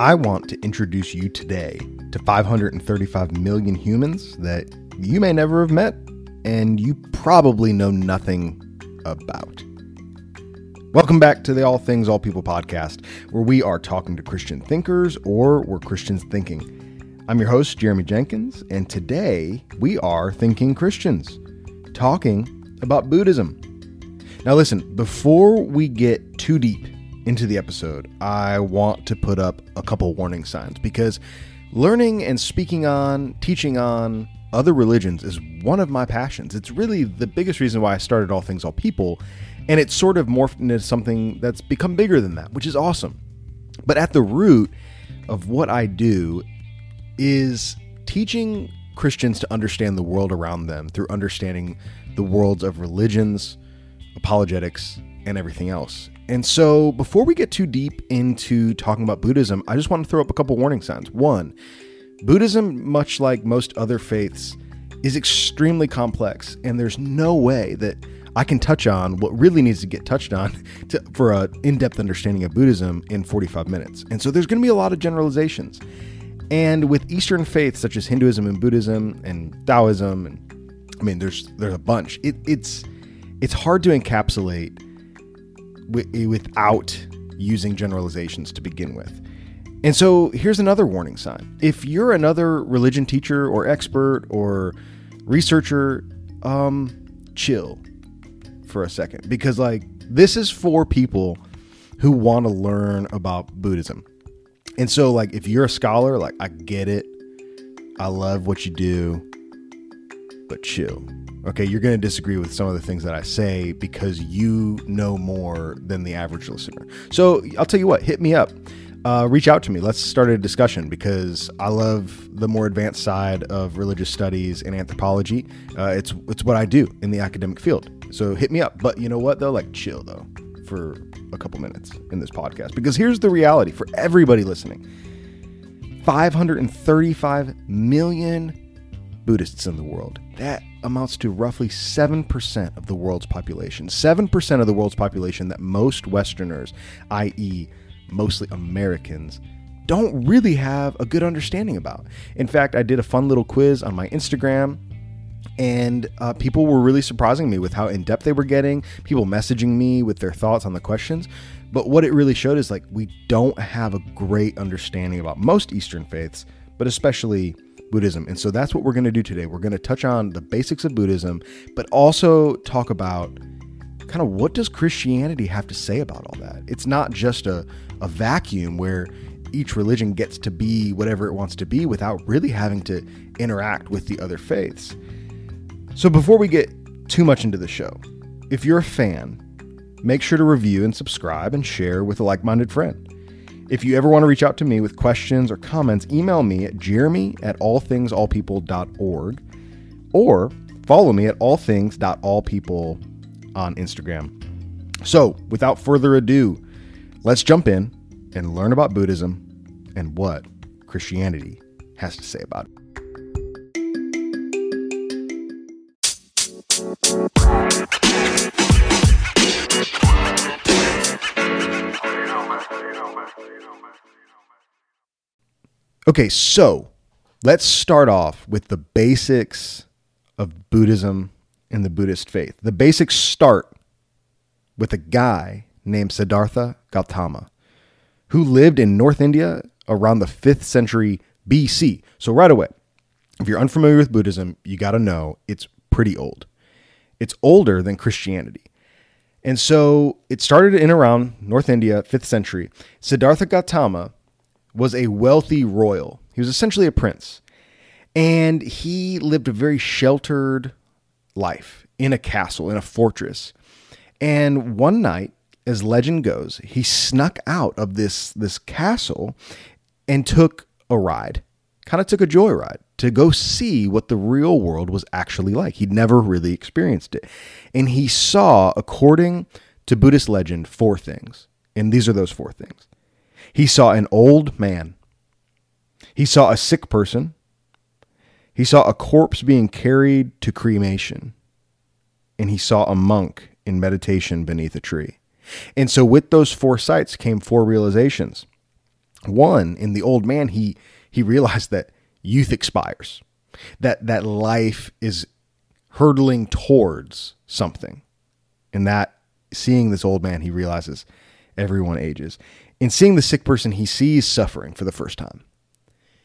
I want to introduce you today to 535 million humans that you may never have met and you probably know nothing about. Welcome back to the All Things All People podcast, where we are talking to Christian thinkers or we're Christians thinking. I'm your host, Jeremy Jenkins, and today we are Thinking Christians, talking about Buddhism. Now, listen, before we get too deep into the episode, I want to put up a couple warning signs because learning and speaking on, teaching on other religions is one of my passions. It's really the biggest reason why I started All Things All People, and it's sort of morphed into something that's become bigger than that, which is awesome. But at the root of what I do is teaching Christians to understand the world around them through understanding the worlds of religions, apologetics, and everything else. And so, before we get too deep into talking about Buddhism, I just want to throw up a couple warning signs. One, Buddhism, much like most other faiths, is extremely complex, and there's no way that I can touch on what really needs to get touched on to, for an in depth understanding of Buddhism in 45 minutes. And so, there's going to be a lot of generalizations. And with Eastern faiths such as Hinduism and Buddhism and Taoism, and I mean, there's there's a bunch. It, it's it's hard to encapsulate without using generalizations to begin with. And so here's another warning sign. If you're another religion teacher or expert or researcher, um, chill for a second because, like, this is for people who want to learn about Buddhism. And so, like, if you're a scholar, like, I get it. I love what you do, but chill. Okay, you're going to disagree with some of the things that I say because you know more than the average listener. So I'll tell you what, hit me up. Uh, reach out to me. Let's start a discussion because I love the more advanced side of religious studies and anthropology. Uh, it's it's what I do in the academic field. So hit me up. But you know what though? Like chill though for a couple minutes in this podcast because here's the reality for everybody listening: 535 million Buddhists in the world. That amounts to roughly 7% of the world's population. 7% of the world's population that most Westerners, i.e., mostly Americans, don't really have a good understanding about. In fact, I did a fun little quiz on my Instagram. And uh, people were really surprising me with how in depth they were getting, people messaging me with their thoughts on the questions. But what it really showed is like we don't have a great understanding about most Eastern faiths, but especially Buddhism. And so that's what we're going to do today. We're going to touch on the basics of Buddhism, but also talk about kind of what does Christianity have to say about all that? It's not just a, a vacuum where each religion gets to be whatever it wants to be without really having to interact with the other faiths. So before we get too much into the show, if you're a fan, make sure to review and subscribe and share with a like minded friend. If you ever want to reach out to me with questions or comments, email me at jeremy at allthingsallpeople.org or follow me at allthings.allpeople on Instagram. So, without further ado, let's jump in and learn about Buddhism and what Christianity has to say about it. Okay, so let's start off with the basics of Buddhism and the Buddhist faith. The basics start with a guy named Siddhartha Gautama who lived in North India around the 5th century BC. So, right away, if you're unfamiliar with Buddhism, you got to know it's pretty old. It's older than Christianity. And so it started in around North India, 5th century. Siddhartha Gautama was a wealthy royal. He was essentially a prince. And he lived a very sheltered life in a castle, in a fortress. And one night, as legend goes, he snuck out of this, this castle and took a ride, kind of took a joyride to go see what the real world was actually like. He'd never really experienced it. And he saw, according to Buddhist legend, four things. And these are those four things. He saw an old man. He saw a sick person. He saw a corpse being carried to cremation. And he saw a monk in meditation beneath a tree. And so, with those four sights came four realizations. One, in the old man, he he realized that youth expires, that that life is hurtling towards something, and that seeing this old man, he realizes everyone ages. In seeing the sick person, he sees suffering for the first time.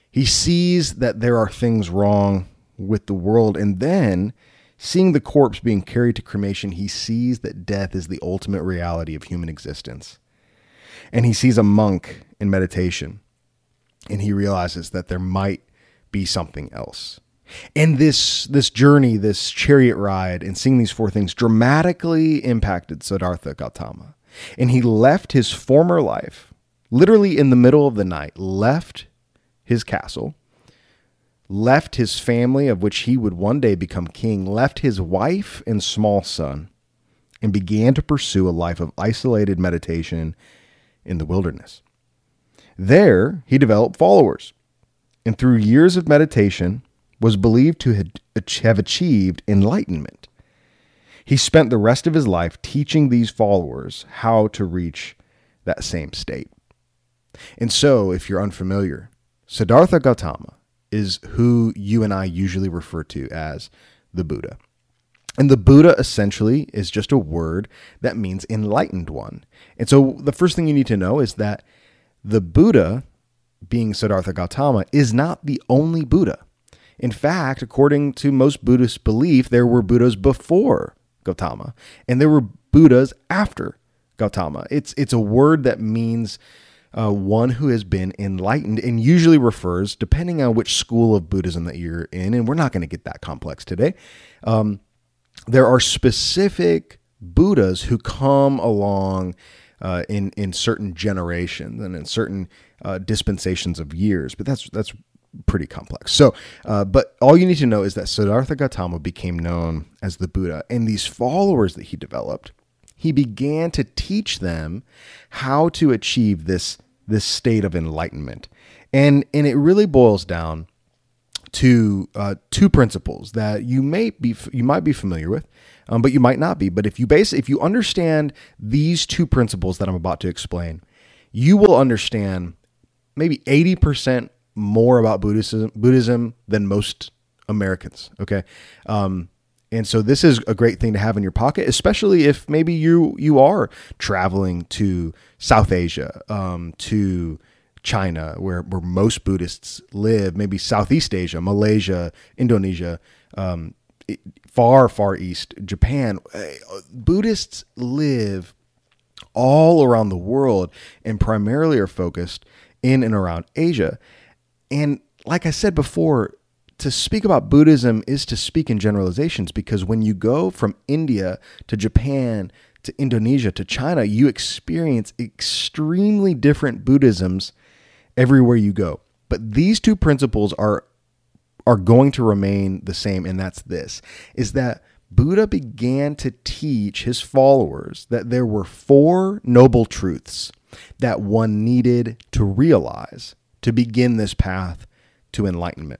He sees that there are things wrong with the world, and then seeing the corpse being carried to cremation, he sees that death is the ultimate reality of human existence. And he sees a monk in meditation, and he realizes that there might be something else. And this this journey, this chariot ride, and seeing these four things dramatically impacted Siddhartha Gautama. And he left his former life, literally in the middle of the night, left his castle, left his family, of which he would one day become king, left his wife and small son, and began to pursue a life of isolated meditation in the wilderness. There, he developed followers, and through years of meditation, was believed to have achieved enlightenment. He spent the rest of his life teaching these followers how to reach that same state. And so, if you're unfamiliar, Siddhartha Gautama is who you and I usually refer to as the Buddha. And the Buddha essentially is just a word that means enlightened one. And so the first thing you need to know is that the Buddha, being Siddhartha Gautama, is not the only Buddha. In fact, according to most Buddhist belief, there were Buddhas before Gautama and there were Buddhas after Gautama. It's it's a word that means uh, one who has been enlightened and usually refers, depending on which school of Buddhism that you're in, and we're not going to get that complex today. Um, there are specific Buddhas who come along uh, in in certain generations and in certain uh, dispensations of years, but that's that's pretty complex. So, uh, but all you need to know is that Siddhartha Gautama became known as the Buddha, and these followers that he developed, he began to teach them how to achieve this this state of enlightenment. And, and it really boils down to uh, two principles that you may be you might be familiar with, um, but you might not be. But if you base if you understand these two principles that I'm about to explain, you will understand maybe 80% more about Buddhism Buddhism than most Americans. Okay. Um, and so this is a great thing to have in your pocket, especially if maybe you you are traveling to South Asia, um, to China, where where most Buddhists live, maybe Southeast Asia, Malaysia, Indonesia, um, far far east, Japan. Uh, Buddhists live all around the world and primarily are focused in and around Asia. And like I said before, to speak about Buddhism is to speak in generalizations because when you go from India to Japan to Indonesia to China, you experience extremely different Buddhisms everywhere you go. But these two principles are are going to remain the same and that's this is that Buddha began to teach his followers that there were four noble truths that one needed to realize to begin this path to enlightenment.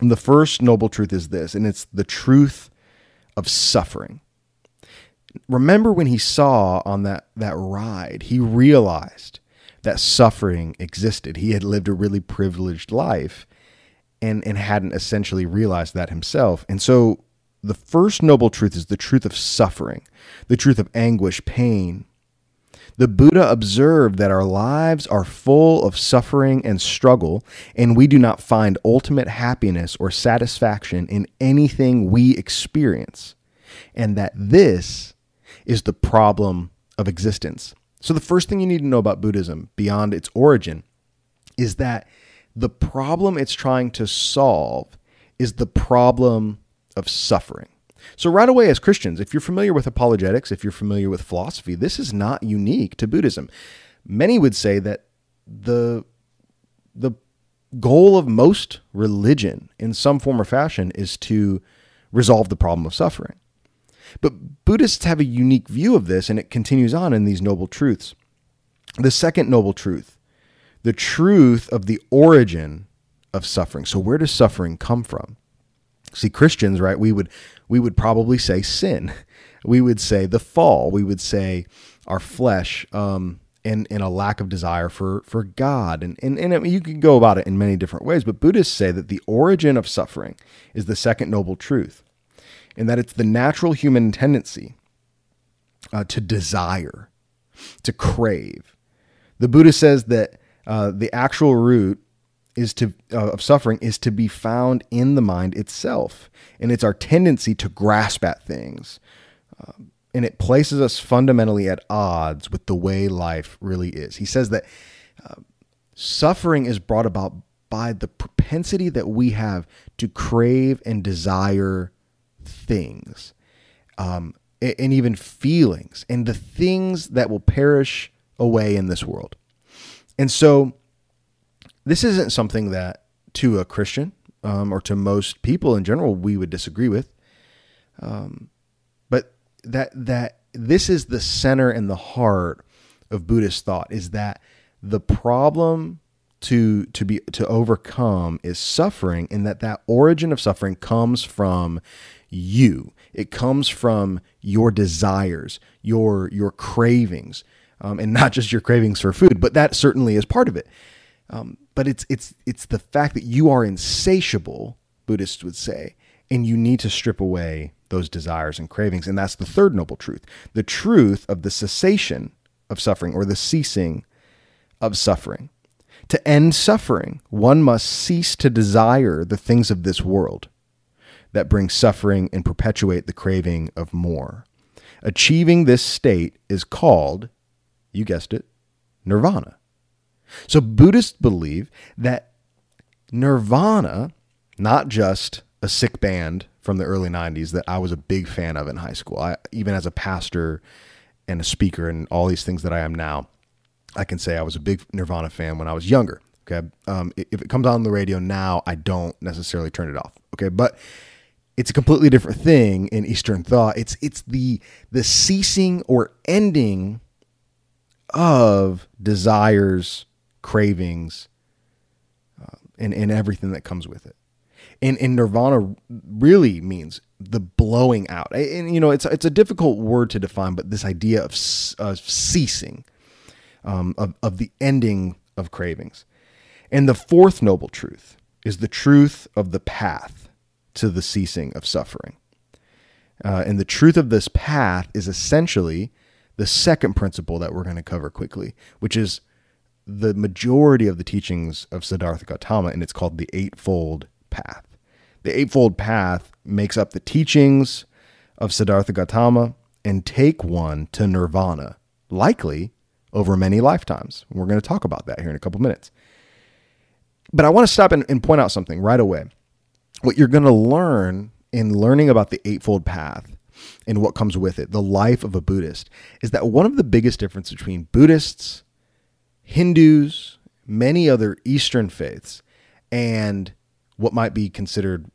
And the first noble truth is this, and it's the truth of suffering. Remember when he saw on that, that ride, he realized that suffering existed. He had lived a really privileged life and, and hadn't essentially realized that himself. And so the first noble truth is the truth of suffering, the truth of anguish, pain, the Buddha observed that our lives are full of suffering and struggle, and we do not find ultimate happiness or satisfaction in anything we experience, and that this is the problem of existence. So, the first thing you need to know about Buddhism, beyond its origin, is that the problem it's trying to solve is the problem of suffering. So, right away, as Christians, if you're familiar with apologetics, if you're familiar with philosophy, this is not unique to Buddhism. Many would say that the, the goal of most religion, in some form or fashion, is to resolve the problem of suffering. But Buddhists have a unique view of this, and it continues on in these noble truths. The second noble truth, the truth of the origin of suffering. So, where does suffering come from? See, Christians, right? We would we would probably say sin. We would say the fall. We would say our flesh. Um, and, and a lack of desire for, for God. And, and, and you can go about it in many different ways, but Buddhists say that the origin of suffering is the second noble truth, and that it's the natural human tendency uh, to desire, to crave. The Buddha says that uh, the actual root is to uh, of suffering is to be found in the mind itself, and it's our tendency to grasp at things, uh, and it places us fundamentally at odds with the way life really is. He says that uh, suffering is brought about by the propensity that we have to crave and desire things, um, and even feelings, and the things that will perish away in this world. And so this isn't something that to a Christian um, or to most people in general we would disagree with. Um, but that that this is the center and the heart of Buddhist thought is that the problem to to be to overcome is suffering and that that origin of suffering comes from you it comes from your desires your your cravings um, and not just your cravings for food but that certainly is part of it um, but it's it's it's the fact that you are insatiable, Buddhists would say, and you need to strip away those desires and cravings. And that's the third noble truth. The truth of the cessation of suffering or the ceasing of suffering. To end suffering, one must cease to desire the things of this world that bring suffering and perpetuate the craving of more. Achieving this state is called, you guessed it, nirvana. So Buddhists believe that Nirvana, not just a sick band from the early 90s that I was a big fan of in high school, I, even as a pastor and a speaker and all these things that I am now, I can say I was a big Nirvana fan when I was younger. Okay. Um, if it comes on the radio now, I don't necessarily turn it off. Okay. But it's a completely different thing in Eastern thought. It's it's the the ceasing or ending of desires cravings, uh, and, and everything that comes with it. And, and nirvana really means the blowing out. And, you know, it's, it's a difficult word to define, but this idea of, of ceasing, um, of, of the ending of cravings. And the fourth noble truth is the truth of the path to the ceasing of suffering. Uh, and the truth of this path is essentially the second principle that we're going to cover quickly, which is the majority of the teachings of Siddhartha Gautama, and it's called the Eightfold Path. The Eightfold Path makes up the teachings of Siddhartha Gautama and take one to nirvana, likely over many lifetimes. We're going to talk about that here in a couple minutes. But I want to stop and, and point out something right away. What you're going to learn in learning about the Eightfold Path and what comes with it, the life of a Buddhist, is that one of the biggest differences between Buddhists Hindus, many other Eastern faiths, and what might be considered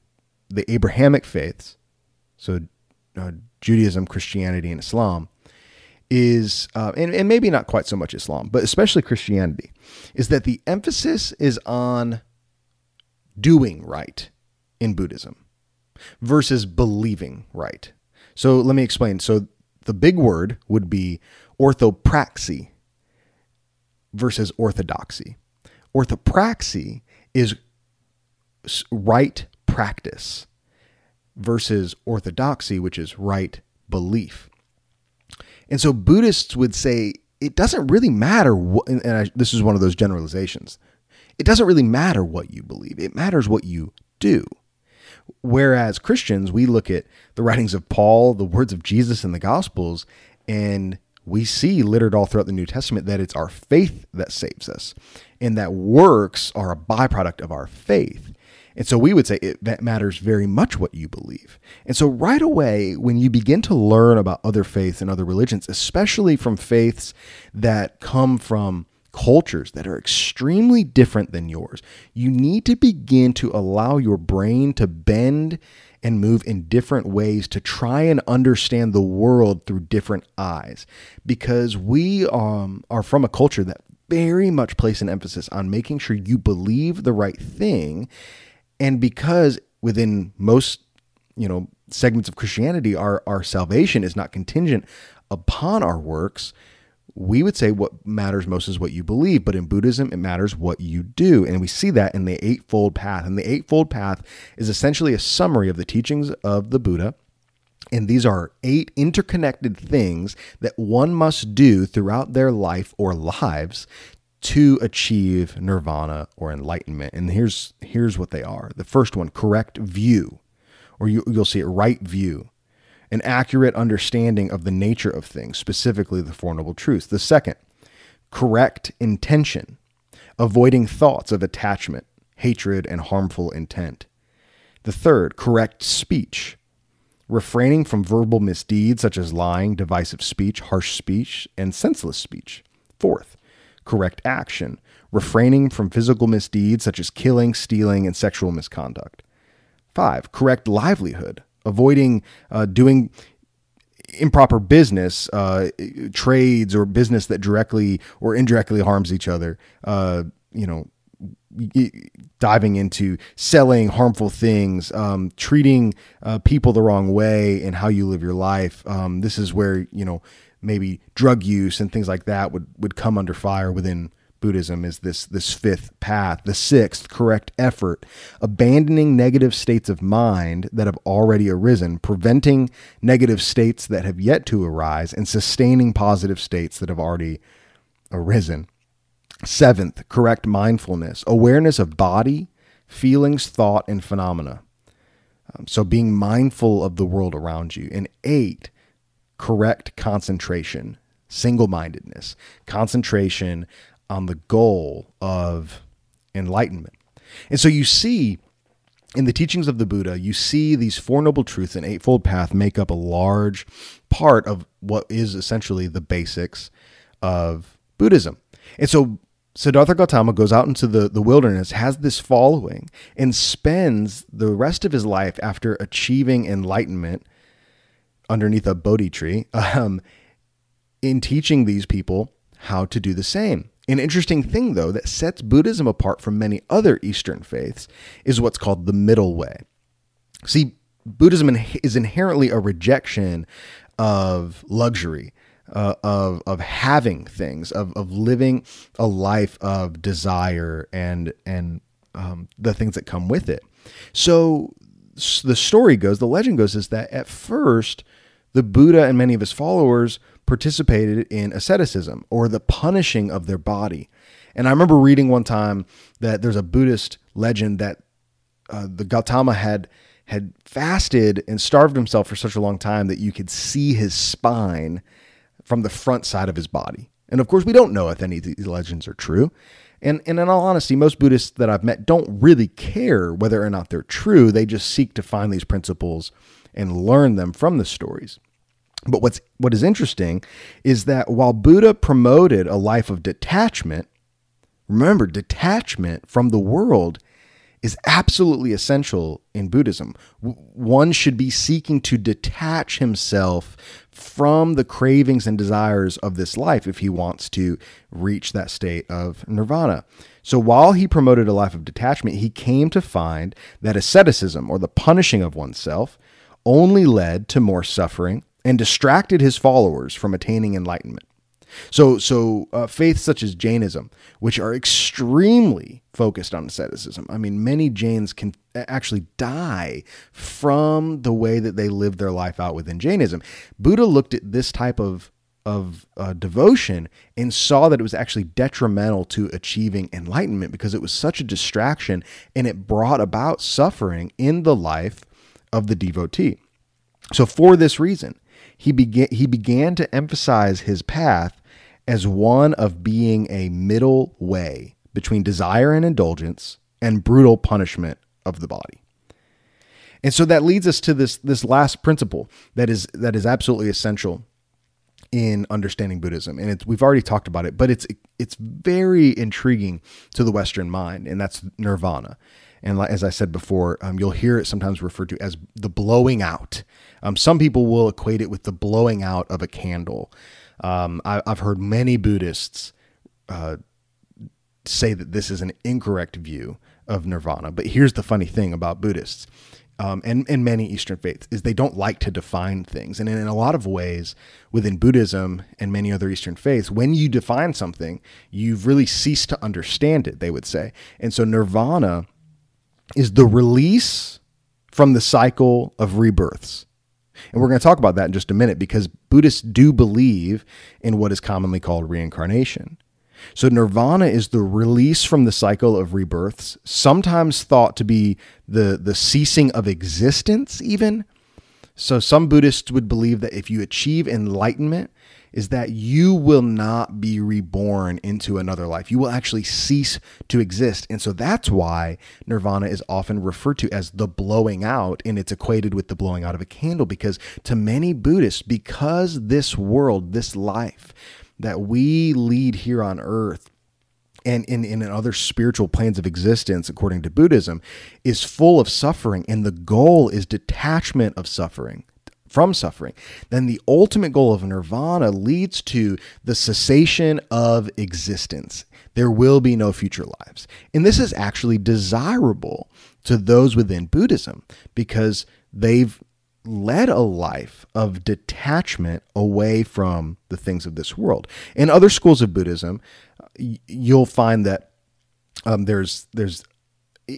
the Abrahamic faiths, so uh, Judaism, Christianity, and Islam, is, uh, and, and maybe not quite so much Islam, but especially Christianity, is that the emphasis is on doing right in Buddhism versus believing right. So let me explain. So the big word would be orthopraxy versus orthodoxy. Orthopraxy is right practice versus orthodoxy, which is right belief. And so Buddhists would say it doesn't really matter what, and I, this is one of those generalizations. It doesn't really matter what you believe, it matters what you do. Whereas Christians, we look at the writings of Paul, the words of Jesus in the Gospels, and we see littered all throughout the New Testament that it's our faith that saves us and that works are a byproduct of our faith. And so we would say it, that matters very much what you believe. And so right away, when you begin to learn about other faiths and other religions, especially from faiths that come from cultures that are extremely different than yours, you need to begin to allow your brain to bend and move in different ways to try and understand the world through different eyes. Because we um, are from a culture that very much places an emphasis on making sure you believe the right thing. And because within most you know segments of christianity our our salvation is not contingent upon our works we would say what matters most is what you believe, but in Buddhism, it matters what you do. And we see that in the Eightfold Path. And the Eightfold Path is essentially a summary of the teachings of the Buddha. And these are eight interconnected things that one must do throughout their life or lives to achieve nirvana or enlightenment. And here's here's what they are. The first one, correct view, or you, you'll see it right view an accurate understanding of the nature of things, specifically the Four Noble Truths. The second, correct intention, avoiding thoughts of attachment, hatred, and harmful intent. The third, correct speech, refraining from verbal misdeeds such as lying, divisive speech, harsh speech, and senseless speech. Fourth, correct action, refraining from physical misdeeds such as killing, stealing, and sexual misconduct. Five, correct livelihood, avoiding uh, doing improper business, uh, trades, or business that directly or indirectly harms each other. Uh, you know, diving into selling harmful things, um, treating uh, people the wrong way, and how you live your life. Um, this is where you know maybe drug use and things like that would would come under fire within Buddhism is this this fifth path. The sixth, correct effort, abandoning negative states of mind that have already arisen, preventing negative states that have yet to arise, and sustaining positive states that have already arisen. Seventh, correct mindfulness, awareness of body, feelings, thought, and phenomena. Um, so being mindful of the world around you. And eight, correct concentration, single mindedness, concentration on the goal of enlightenment. And so you see in the teachings of the Buddha, you see these Four Noble Truths and Eightfold Path make up a large part of what is essentially the basics of Buddhism. And so Siddhartha Gautama goes out into the, the wilderness, has this following, and spends the rest of his life after achieving enlightenment underneath a Bodhi tree um, in teaching these people how to do the same. An interesting thing, though, that sets Buddhism apart from many other Eastern faiths is what's called the middle way. See, Buddhism is inherently a rejection of luxury, uh, of of having things, of of living a life of desire and and um, the things that come with it. So the story goes, the legend goes, is that at first the Buddha and many of his followers participated in asceticism or the punishing of their body. And I remember reading one time that there's a Buddhist legend that uh, the Gautama had had fasted and starved himself for such a long time that you could see his spine from the front side of his body. And of course, we don't know if any of these legends are true. And, and in all honesty, most Buddhists that I've met don't really care whether or not they're true. They just seek to find these principles and learn them from the stories. But what's what is interesting is that while Buddha promoted a life of detachment, remember detachment from the world is absolutely essential in Buddhism. One should be seeking to detach himself from the cravings and desires of this life if he wants to reach that state of nirvana. So while he promoted a life of detachment, he came to find that asceticism or the punishing of oneself only led to more suffering and distracted his followers from attaining enlightenment. So, so uh, faiths such as Jainism, which are extremely focused on asceticism. I mean, many Jains can actually die from the way that they live their life out within Jainism. Buddha looked at this type of of uh, devotion and saw that it was actually detrimental to achieving enlightenment because it was such a distraction and it brought about suffering in the life of the devotee. So, for this reason, he began he began to emphasize his path as one of being a middle way between desire and indulgence and brutal punishment of the body. And so that leads us to this this last principle that is that is absolutely essential in understanding Buddhism. And we've already talked about it, but it's it's very intriguing to the Western mind, and that's nirvana. And as I said before, um, you'll hear it sometimes referred to as the blowing out. Um, some people will equate it with the blowing out of a candle. Um, I, have heard many Buddhists uh, say that this is an incorrect view of nirvana. But here's the funny thing about Buddhists um, and, and many Eastern faiths is they don't like to define things. And in, in, a lot of ways, within Buddhism and many other Eastern faiths, when you define something, you've really ceased to understand it, they would say. And so nirvana is the release from the cycle of rebirths. And we're going to talk about that in just a minute because Buddhists do believe in what is commonly called reincarnation. So, nirvana is the release from the cycle of rebirths, sometimes thought to be the, the ceasing of existence, even. So, some Buddhists would believe that if you achieve enlightenment, is that you will not be reborn into another life. You will actually cease to exist. And so that's why nirvana is often referred to as the blowing out, and it's equated with the blowing out of a candle, because to many Buddhists, because this world, this life, that we lead here on earth and in, in other spiritual planes of existence, according to Buddhism, is full of suffering, and the goal is detachment of suffering from suffering, then the ultimate goal of nirvana leads to the cessation of existence. There will be no future lives. And this is actually desirable to those within Buddhism because they've led a life of detachment away from the things of this world. In other schools of Buddhism, you'll find that um, there's there's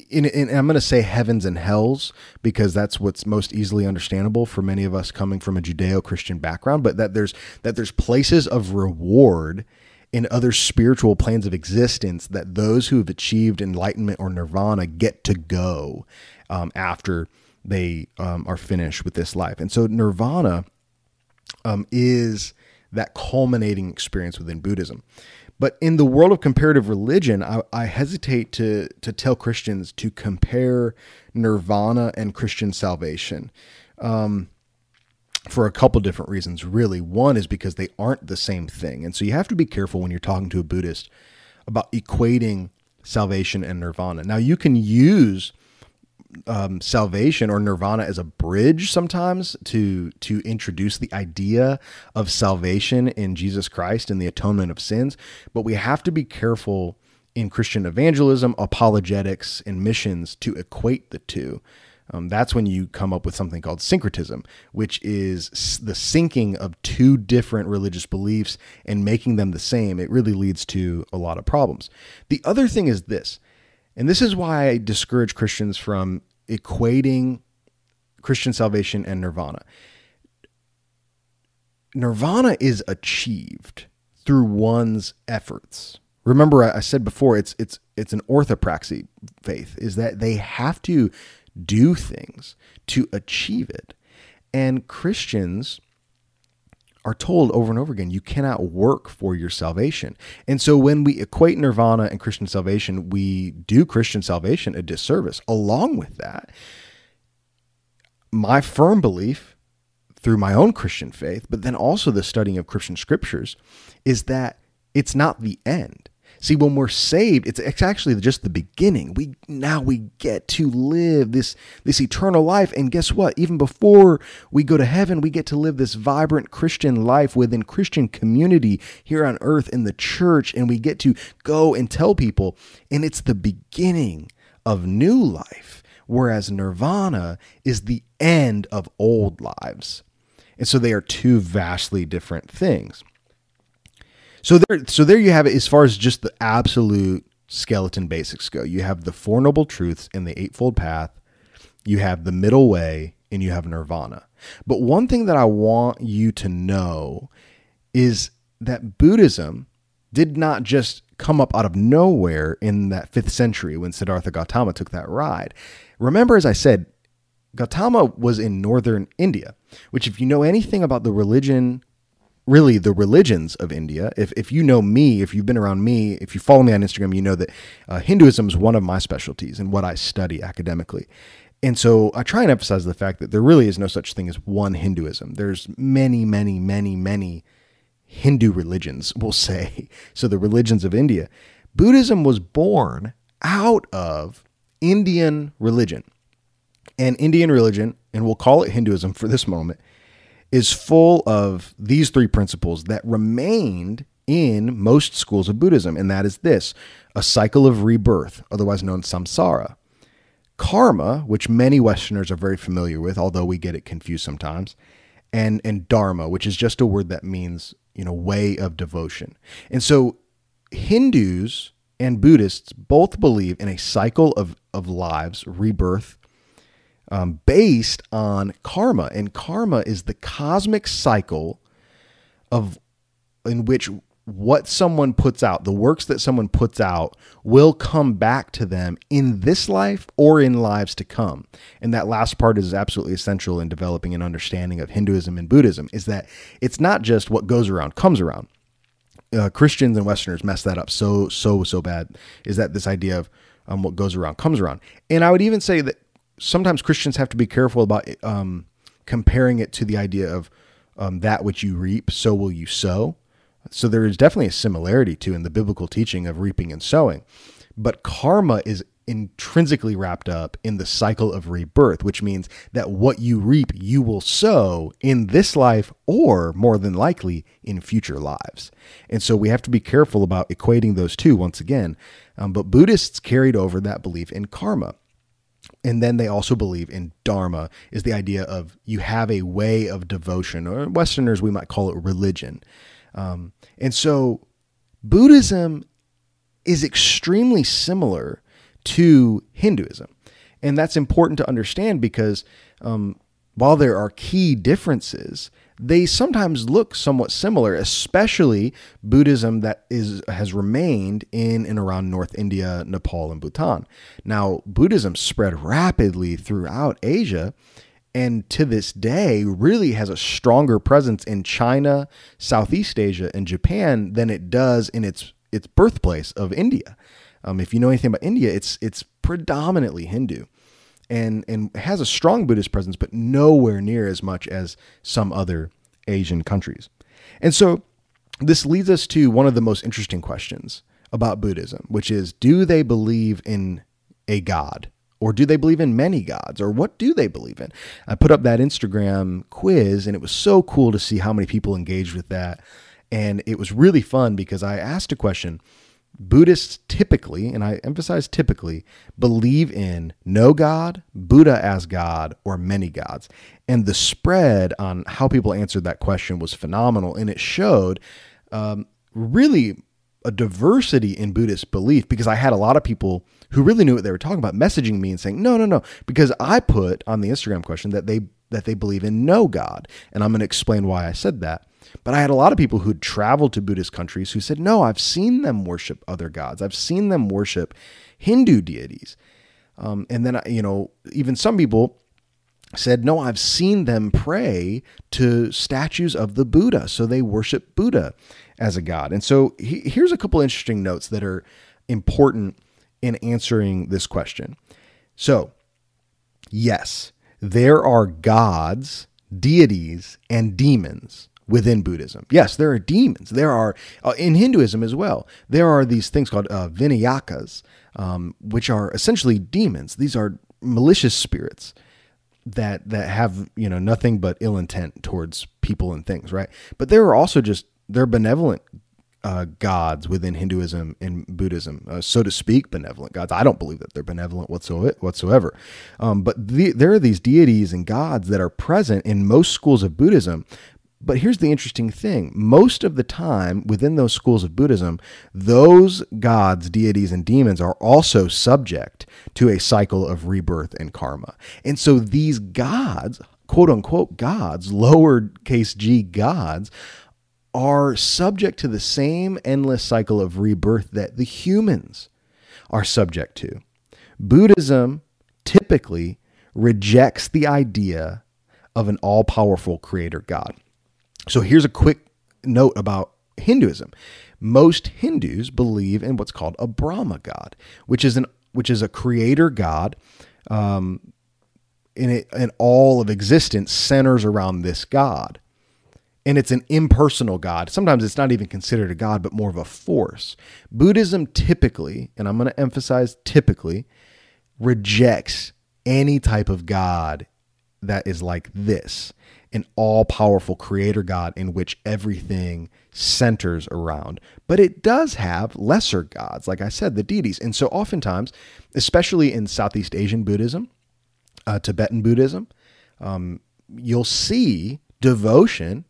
in, in, I'm going to say heavens and hells because that's what's most easily understandable for many of us coming from a Judeo-Christian background. But that there's that there's places of reward in other spiritual planes of existence that those who have achieved enlightenment or nirvana get to go um, after they um, are finished with this life. And so nirvana um, is that culminating experience within Buddhism. But in the world of comparative religion, I, I, hesitate to to tell Christians to compare nirvana and Christian salvation. Um, for a couple different reasons, really. One is because they aren't the same thing. And so you have to be careful when you're talking to a Buddhist about equating salvation and nirvana. Now, you can use um, salvation or nirvana as a bridge sometimes to to introduce the idea of salvation in Jesus Christ and the atonement of sins. But we have to be careful in Christian evangelism, apologetics, and missions to equate the two. Um, that's when you come up with something called syncretism, which is the syncing of two different religious beliefs and making them the same. It really leads to a lot of problems. The other thing is this and this is why I discourage Christians from equating Christian salvation and nirvana. Nirvana is achieved through one's efforts. Remember, I said before, it's it's it's an orthopraxy faith, is that they have to do things to achieve it. And Christians are told over and over again you cannot work for your salvation. And so when we equate nirvana and Christian salvation, we do Christian salvation a disservice. Along with that, my firm belief through my own Christian faith, but then also the studying of Christian scriptures, is that it's not the end. See, when we're saved, it's, actually just the beginning. We now we get to live this this eternal life, and guess what? Even before we go to heaven, we get to live this vibrant Christian life within Christian community here on earth in the church, and we get to go and tell people, and it's the beginning of new life. Whereas nirvana is the end of old lives. And so they are two vastly different things. So there, so there you have it. As far as just the absolute skeleton basics go, you have the Four Noble Truths and the Eightfold Path. You have the Middle Way, and you have Nirvana. But one thing that I want you to know is that Buddhism did not just come up out of nowhere in that fifth century when Siddhartha Gautama took that ride. Remember, as I said, Gautama was in northern India, which, if you know anything about the religion really the religions of India. If, if you know me, if you've been around me, if you follow me on Instagram, you know that uh, Hinduism is one of my specialties and what I study academically. And so I try and emphasize the fact that there really is no such thing as one Hinduism. There's many, many, many, many Hindu religions, we'll say. So the religions of India. Buddhism was born out of Indian religion. And Indian religion, and we'll call it Hinduism for this moment, is full of these three principles that remained in most schools of Buddhism, and that is this a cycle of rebirth, otherwise known as samsara, karma, which many Westerners are very familiar with, although we get it confused sometimes, and and dharma, which is just a word that means you know way of devotion. And so Hindus and Buddhists both believe in a cycle of of lives, rebirth, um, based on karma, and karma is the cosmic cycle of in which what someone puts out, the works that someone puts out, will come back to them in this life or in lives to come. And that last part is absolutely essential in developing an understanding of Hinduism and Buddhism is that it's not just what goes around comes around. Uh, Christians and Westerners mess that up so, so, so bad. Is that this idea of um, what goes around comes around? And I would even say that sometimes Christians have to be careful about um, comparing it to the idea of um, that which you reap, so will you sow so there is definitely a similarity to in the biblical teaching of reaping and sowing. But karma is intrinsically wrapped up in the cycle of rebirth, which means that what you reap, you will sow in this life or more than likely in future lives. And so we have to be careful about equating those two once again. Um, but Buddhists carried over that belief in karma. And then they also believe in dharma, is the idea of you have a way of devotion, or Westerners, we might call it religion. Um, and so Buddhism is extremely similar to Hinduism. And that's important to understand because um, while there are key differences, they sometimes look somewhat similar, especially Buddhism that is has remained in and around North India, Nepal, and Bhutan. Now, Buddhism spread rapidly throughout Asia, and to this day really has a stronger presence in China, Southeast Asia, and Japan than it does in its its birthplace of India. Um, if you know anything about India, it's it's predominantly Hindu, and and has a strong Buddhist presence, but nowhere near as much as some other Asian countries. And so this leads us to one of the most interesting questions about Buddhism, which is: Do they believe in a god? Or do they believe in many gods? Or what do they believe in? I put up that Instagram quiz and it was so cool to see how many people engaged with that. And it was really fun because I asked a question. Buddhists typically, and I emphasize typically, believe in no God, Buddha as God, or many gods. And the spread on how people answered that question was phenomenal. And it showed um, really a diversity in Buddhist belief because I had a lot of people who really knew what they were talking about messaging me and saying, no, no, no, because I put on the Instagram question that they that they believe in no God. And I'm going to explain why I said that. But I had a lot of people who'd traveled to Buddhist countries who said, no, I've seen them worship other gods. I've seen them worship Hindu deities. Um, and then, you know, even some people said, No, I've seen them pray to statues of the Buddha. So they worship Buddha as a god. And so he, here's a couple interesting notes that are important in answering this question. So, yes, there are gods, deities, and demons within Buddhism. Yes, there are demons. There are, uh, in Hinduism as well, there are these things called uh, Vinayakas, um, which are essentially demons. These are malicious spirits that that have you know nothing but ill intent towards people and things, right? But there are also just they're benevolent uh, gods within Hinduism and Buddhism, uh, so to speak, benevolent gods. I don't believe that they're benevolent whatsoever. Um, but the, there are these deities and gods that are present in most schools of Buddhism. But here's the interesting thing most of the time within those schools of Buddhism, those gods, deities, and demons are also subject to a cycle of rebirth and karma. And so these gods, quote unquote gods, lowercase g gods, are subject to the same endless cycle of rebirth that the humans are subject to. Buddhism typically rejects the idea of an all powerful creator God. So here's a quick note about Hinduism. Most Hindus believe in what's called a Brahma God, which is an which is a creator God. Um, it, and all of existence centers around this God and it's an impersonal God. Sometimes it's not even considered a God, but more of a force. Buddhism typically, and I'm going to emphasize typically, rejects any type of God that is like this. An all powerful creator God in which everything centers around. But it does have lesser gods, like I said, the deities. And so oftentimes, especially in Southeast Asian Buddhism, uh, Tibetan Buddhism, um, you'll see devotion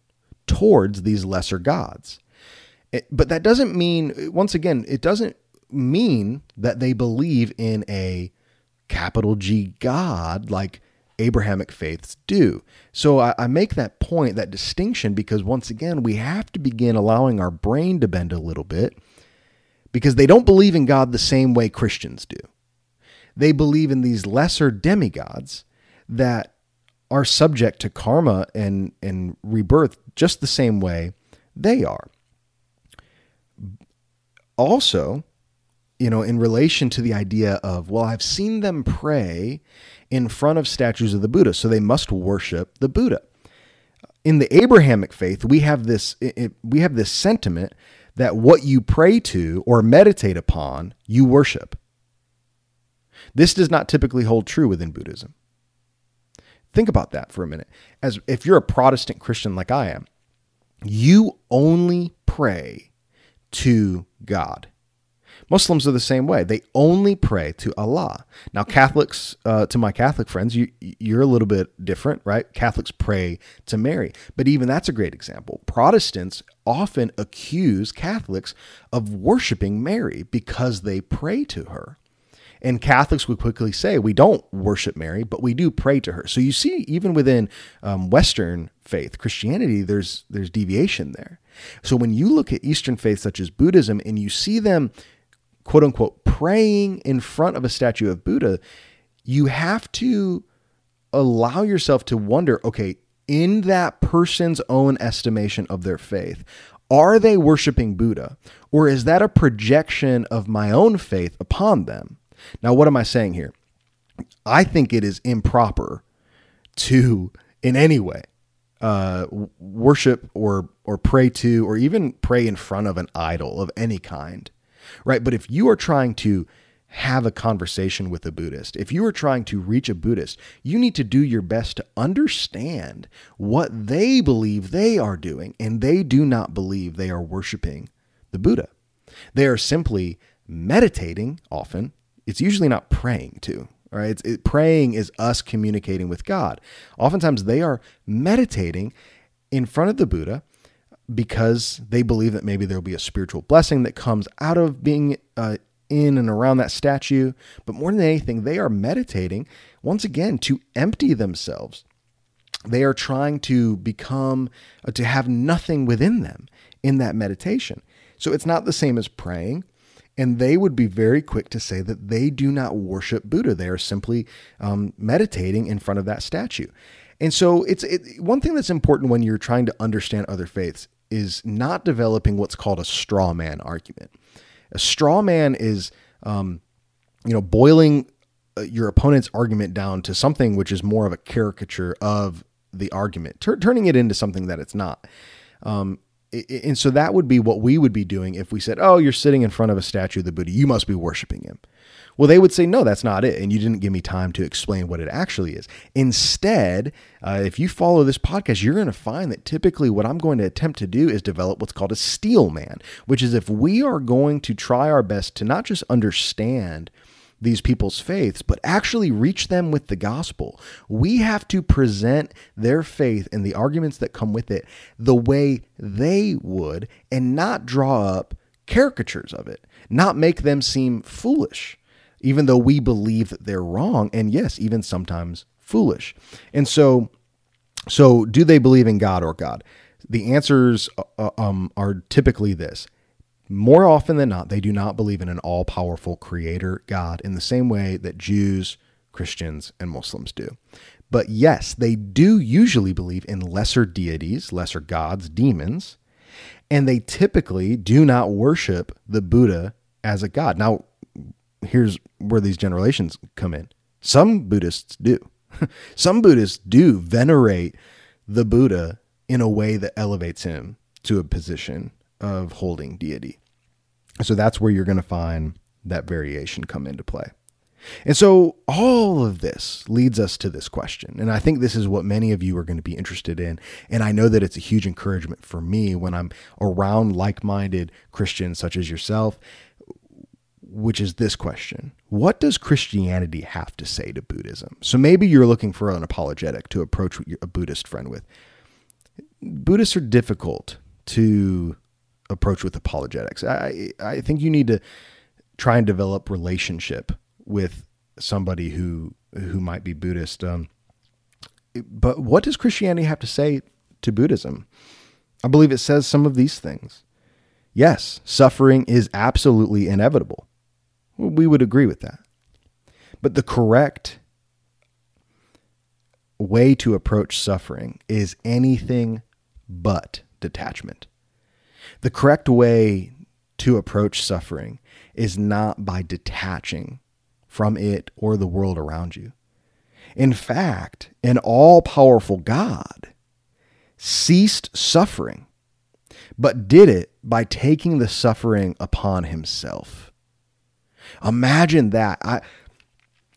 towards these lesser gods. It, but that doesn't mean, once again, it doesn't mean that they believe in a capital G God like Abrahamic faiths do. So I, I, make that point, that distinction, because once again, we have to begin allowing our brain to bend a little bit because they don't believe in God the same way Christians do. They believe in these lesser demigods that are subject to karma and, and rebirth just the same way they are. Also, you know, in relation to the idea of, well, I've seen them pray in front of statues of the Buddha, so they must worship the Buddha. In the Abrahamic faith, we have this it, we have this sentiment that what you pray to or meditate upon, you worship. This does not typically hold true within Buddhism. Think about that for a minute. As if you're a Protestant Christian like I am, you only pray to God. Muslims are the same way. They only pray to Allah. Now, Catholics, uh, to my Catholic friends, you, you're a little bit different, right? Catholics pray to Mary. But even that's a great example. Protestants often accuse Catholics of worshiping Mary because they pray to her. And Catholics would quickly say, we don't worship Mary, but we do pray to her. So you see, even within um, Western faith, Christianity, there's there's deviation there. So when you look at Eastern faiths such as Buddhism and you see them quote unquote praying in front of a statue of Buddha, you have to allow yourself to wonder okay, in that person's own estimation of their faith, are they worshiping Buddha? Or is that a projection of my own faith upon them? Now, what am I saying here? I think it is improper to, in any way, uh, worship or or pray to, or even pray in front of an idol of any kind right? But if you are trying to have a conversation with a Buddhist, if you are trying to reach a Buddhist, you need to do your best to understand what they believe they are doing. And they do not believe they are worshiping the Buddha. They are simply meditating often. It's usually not praying to, right? It's, it, praying is us communicating with God. Oftentimes they are meditating in front of the Buddha because they believe that maybe there'll be a spiritual blessing that comes out of being uh, in and around that statue. But more than anything, they are meditating once again to empty themselves. They are trying to become, uh, to have nothing within them in that meditation. So it's not the same as praying. And they would be very quick to say that they do not worship Buddha. They are simply um, meditating in front of that statue. And so it's it, one thing that's important when you're trying to understand other faiths is not developing what's called a straw man argument. A straw man is, um, you know, boiling uh, your opponent's argument down to something which is more of a caricature of the argument, turning it into something that it's not. Um, and so that would be what we would be doing if we said, "Oh, you're sitting in front of a statue of the Buddha. You must be worshiping him." Well, they would say, no, that's not it. And you didn't give me time to explain what it actually is. Instead, uh, if you follow this podcast, you're going to find that typically what I'm going to attempt to do is develop what's called a steel man, which is if we are going to try our best to not just understand these people's faiths, but actually reach them with the gospel. We have to present their faith and the arguments that come with it the way they would and not draw up caricatures of it, not make them seem foolish even though we believe that they're wrong and yes, even sometimes foolish. And so so do they believe in God or God? The answers uh, um, are typically this. More often than not, they do not believe in an all powerful creator God in the same way that Jews, Christians, and Muslims do. But yes, they do usually believe in lesser deities, lesser gods, demons, and they typically do not worship the Buddha as a god. Now, here's where these generations come in. Some Buddhists do. Some Buddhists do venerate the Buddha in a way that elevates him to a position of holding deity. So that's where you're going to find that variation come into play. And so all of this leads us to this question. And I think this is what many of you are going to be interested in. And I know that it's a huge encouragement for me when I'm around like minded Christians such as yourself, which is this question What does Christianity have to say to Buddhism? So maybe you're looking for an apologetic to approach a Buddhist friend with. Buddhists are difficult to approach with apologetics. I, I think you need to try and develop relationship with somebody who who might be Buddhist. Um, but what does Christianity have to say to Buddhism? I believe it says some of these things. Yes, suffering is absolutely inevitable. We would agree with that. But the correct way to approach suffering is anything but detachment. The correct way to approach suffering is not by detaching from it or the world around you. In fact, an all powerful God ceased suffering, but did it by taking the suffering upon himself. Imagine that. I,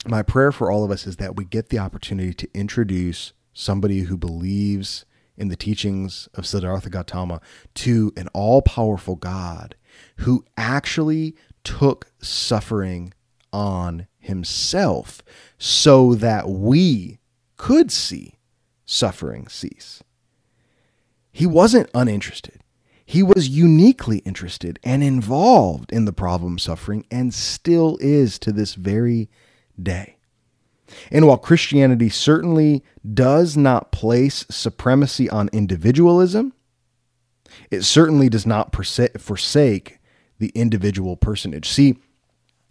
my prayer for all of us is that we get the opportunity to introduce somebody who believes in the teachings of Siddhartha Gautama to an all powerful God who actually took suffering on himself so that we could see suffering cease. He wasn't uninterested. He was uniquely interested and involved in the problem suffering and still is to this very day. And while Christianity certainly does not place supremacy on individualism, it certainly does not forsake the individual personage. See,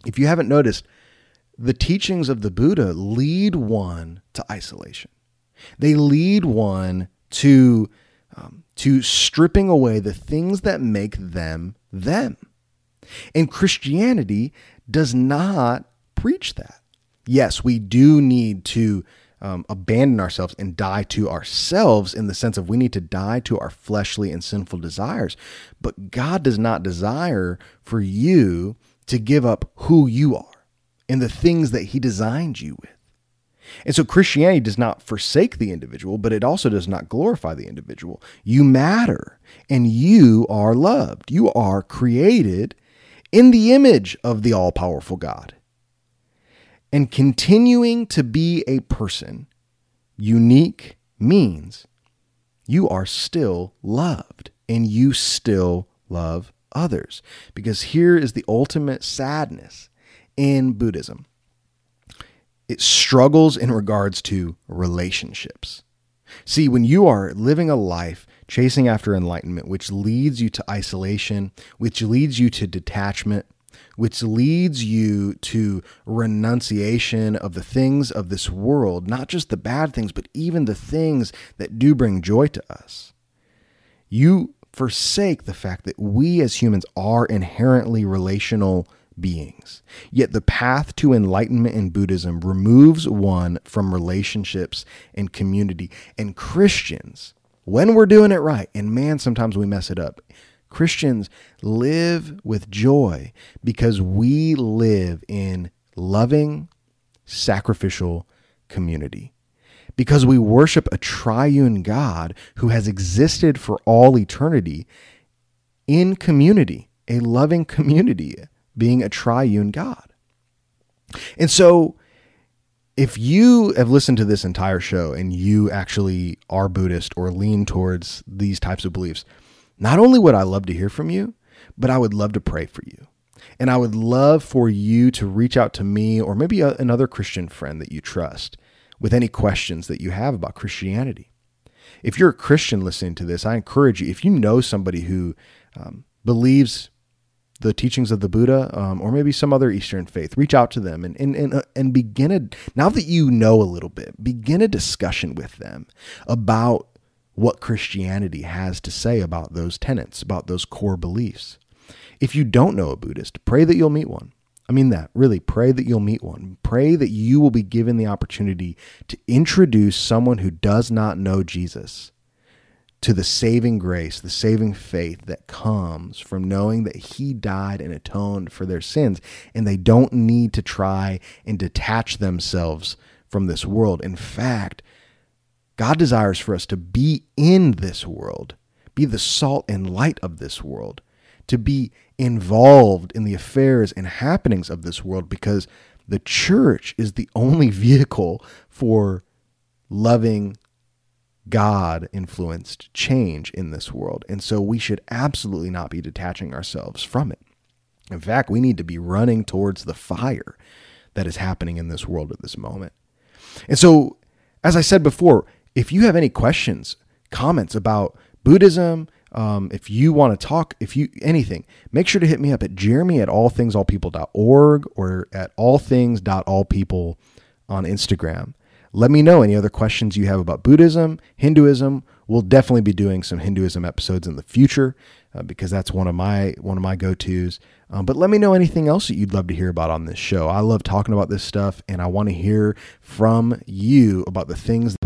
if you haven't noticed, the teachings of the Buddha lead one to isolation. They lead one to um, to stripping away the things that make them them. And Christianity does not preach that. Yes, we do need to um, abandon ourselves and die to ourselves in the sense of we need to die to our fleshly and sinful desires. But God does not desire for you to give up who you are and the things that He designed you with. And so Christianity does not forsake the individual, but it also does not glorify the individual. You matter and you are loved. You are created in the image of the all powerful God. And continuing to be a person unique means you are still loved and you still love others. Because here is the ultimate sadness in Buddhism it struggles in regards to relationships. See, when you are living a life chasing after enlightenment, which leads you to isolation, which leads you to detachment, which leads you to renunciation of the things of this world, not just the bad things, but even the things that do bring joy to us. You forsake the fact that we as humans are inherently relational beings. Yet the path to enlightenment in Buddhism removes one from relationships and community. And Christians, when we're doing it right, and man, sometimes we mess it up. Christians live with joy because we live in loving, sacrificial community. Because we worship a triune God who has existed for all eternity in community, a loving community being a triune God. And so, if you have listened to this entire show and you actually are Buddhist or lean towards these types of beliefs, not only would I love to hear from you, but I would love to pray for you. And I would love for you to reach out to me or maybe a, another Christian friend that you trust with any questions that you have about Christianity. If you're a Christian listening to this, I encourage you, if you know somebody who um, believes the teachings of the Buddha, um, or maybe some other Eastern faith, reach out to them and and and, uh, and begin a now that you know a little bit, begin a discussion with them about what Christianity has to say about those tenets, about those core beliefs. If you don't know a Buddhist, pray that you'll meet one. I mean that, really, pray that you'll meet one. Pray that you will be given the opportunity to introduce someone who does not know Jesus to the saving grace, the saving faith that comes from knowing that He died and atoned for their sins, and they don't need to try and detach themselves from this world. In fact, God desires for us to be in this world, be the salt and light of this world, to be involved in the affairs and happenings of this world because the church is the only vehicle for loving God influenced change in this world. And so we should absolutely not be detaching ourselves from it. In fact, we need to be running towards the fire that is happening in this world at this moment. And so, as I said before, if you have any questions, comments about Buddhism, um, if you want to talk, if you anything, make sure to hit me up at jeremy at allthingsallpeople.org or at allthings.allpeople on Instagram. Let me know any other questions you have about Buddhism, Hinduism. We'll definitely be doing some Hinduism episodes in the future uh, because that's one of my one of my go-tos. Um, but let me know anything else that you'd love to hear about on this show. I love talking about this stuff, and I want to hear from you about the things.